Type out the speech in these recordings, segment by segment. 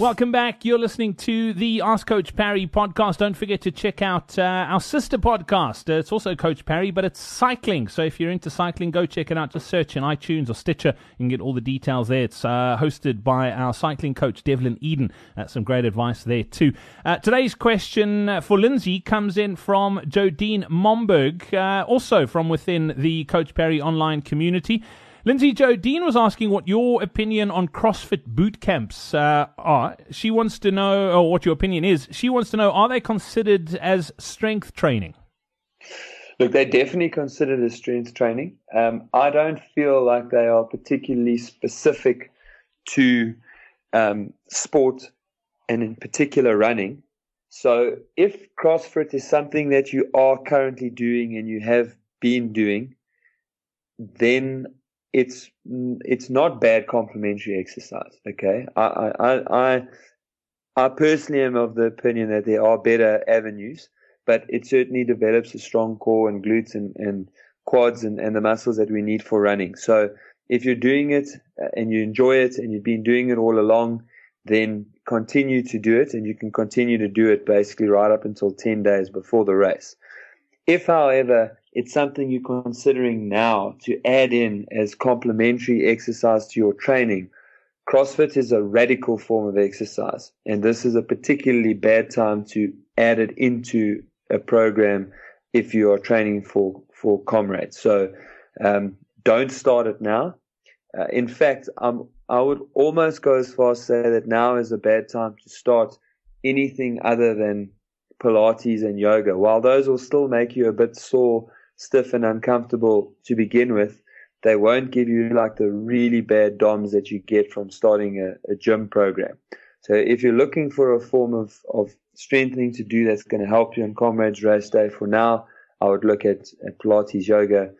Welcome back. You're listening to the Ask Coach Parry podcast. Don't forget to check out uh, our sister podcast. Uh, it's also Coach Parry, but it's cycling. So if you're into cycling, go check it out. Just search in iTunes or Stitcher. Can get all the details there. It's uh, hosted by our cycling coach, Devlin Eden. Uh, some great advice there, too. Uh, today's question for Lindsay comes in from Jodine Momberg, uh, also from within the Coach Parry online community. Lindsay Jodine was asking what your opinion on CrossFit boot camps uh, are. She wants to know, or what your opinion is. She wants to know, are they considered as strength training? Look, they're definitely considered as strength training. Um, I don't feel like they are particularly specific to um, sport and, in particular, running. So, if CrossFit is something that you are currently doing and you have been doing, then it's it's not bad complementary exercise. Okay, I I I I personally am of the opinion that there are better avenues, but it certainly develops a strong core and glutes and, and quads and, and the muscles that we need for running. So if you're doing it uh, and you enjoy it and you've been doing it all along, then continue to do it and you can continue to do it basically right up until 10 days before the race. If, however, it's something you're considering now to add in as complementary exercise to your training, CrossFit is a radical form of exercise. And this is a particularly bad time to add it into a program if you are training for, for comrades. So um, don't start it now. Uh, in fact, um, I would almost go as far as say that now is a bad time to start anything other than Pilates and yoga. While those will still make you a bit sore, stiff, and uncomfortable to begin with, they won't give you like the really bad DOMs that you get from starting a, a gym program. So if you're looking for a form of, of strengthening to do that's going to help you on Comrades Race Day, for now, I would look at, at Pilates yoga.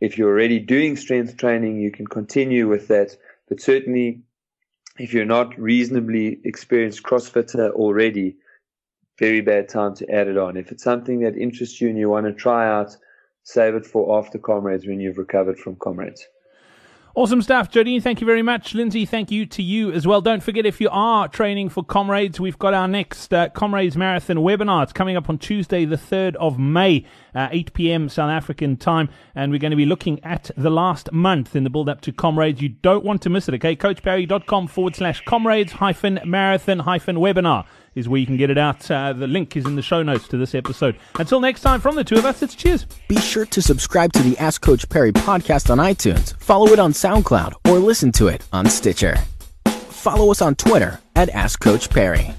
If you're already doing strength training, you can continue with that. But certainly, if you're not reasonably experienced CrossFitter already, very bad time to add it on. If it's something that interests you and you want to try out, save it for after comrades when you've recovered from comrades. Awesome stuff, Jodine. Thank you very much. Lindsay, thank you to you as well. Don't forget, if you are training for Comrades, we've got our next uh, Comrades Marathon webinar. It's coming up on Tuesday, the 3rd of May, uh, 8 p.m. South African time. And we're going to be looking at the last month in the build up to Comrades. You don't want to miss it, okay? CoachParry.com forward slash Comrades hyphen marathon hyphen webinar is where you can get it out. Uh, the link is in the show notes to this episode. Until next time, from the two of us, it's cheers. Be sure to subscribe to the Ask Coach Parry podcast on iTunes, follow it on SoundCloud, or listen to it on Stitcher. Follow us on Twitter at Ask Coach Parry.